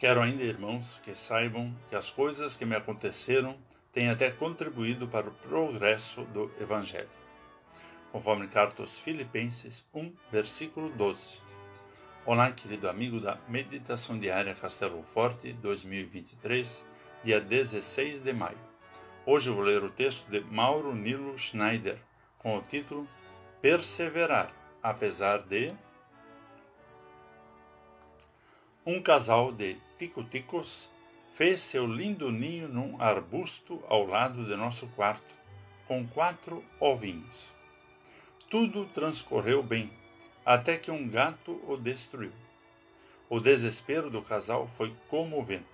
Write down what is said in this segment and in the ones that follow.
Quero ainda, irmãos, que saibam que as coisas que me aconteceram têm até contribuído para o progresso do Evangelho. Conforme carta aos Filipenses 1, versículo 12. Olá, querido amigo da Meditação Diária Castelo Forte 2023, dia 16 de maio. Hoje vou ler o texto de Mauro Nilo Schneider, com o título Perseverar, apesar de um casal de tico-ticos fez seu lindo ninho num arbusto ao lado de nosso quarto, com quatro ovinhos. Tudo transcorreu bem, até que um gato o destruiu. O desespero do casal foi comovente.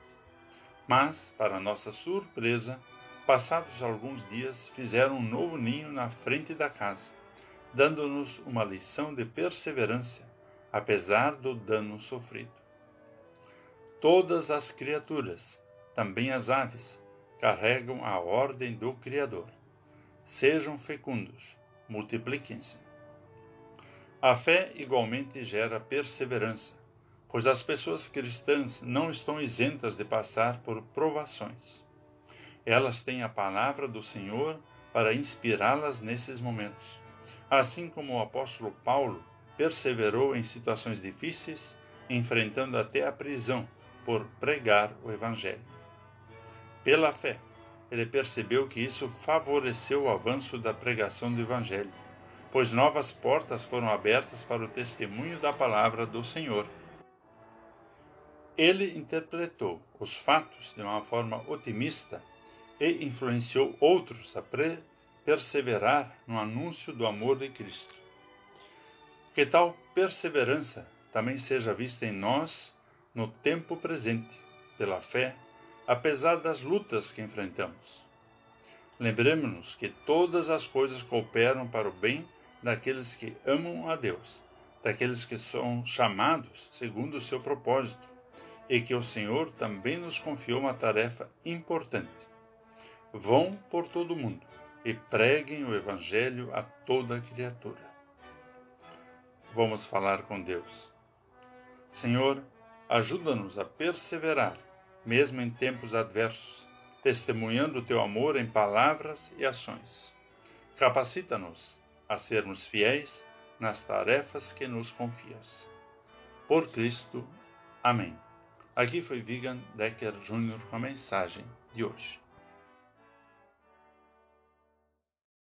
Mas, para nossa surpresa, passados alguns dias, fizeram um novo ninho na frente da casa, dando-nos uma lição de perseverança, apesar do dano sofrido. Todas as criaturas, também as aves, carregam a ordem do Criador. Sejam fecundos, multipliquem-se. A fé igualmente gera perseverança, pois as pessoas cristãs não estão isentas de passar por provações. Elas têm a palavra do Senhor para inspirá-las nesses momentos. Assim como o apóstolo Paulo perseverou em situações difíceis, enfrentando até a prisão por pregar o Evangelho. Pela fé, ele percebeu que isso favoreceu o avanço da pregação do Evangelho, pois novas portas foram abertas para o testemunho da palavra do Senhor. Ele interpretou os fatos de uma forma otimista e influenciou outros a perseverar no anúncio do amor de Cristo. Que tal perseverança também seja vista em nós no tempo presente, pela fé, apesar das lutas que enfrentamos. Lembremos-nos que todas as coisas cooperam para o bem daqueles que amam a Deus, daqueles que são chamados segundo o seu propósito, e que o Senhor também nos confiou uma tarefa importante. Vão por todo o mundo e preguem o Evangelho a toda criatura. Vamos falar com Deus. Senhor, Ajuda-nos a perseverar, mesmo em tempos adversos, testemunhando o teu amor em palavras e ações. Capacita-nos a sermos fiéis nas tarefas que nos confias. Por Cristo. Amém. Aqui foi Vigan Decker Jr. com a mensagem de hoje.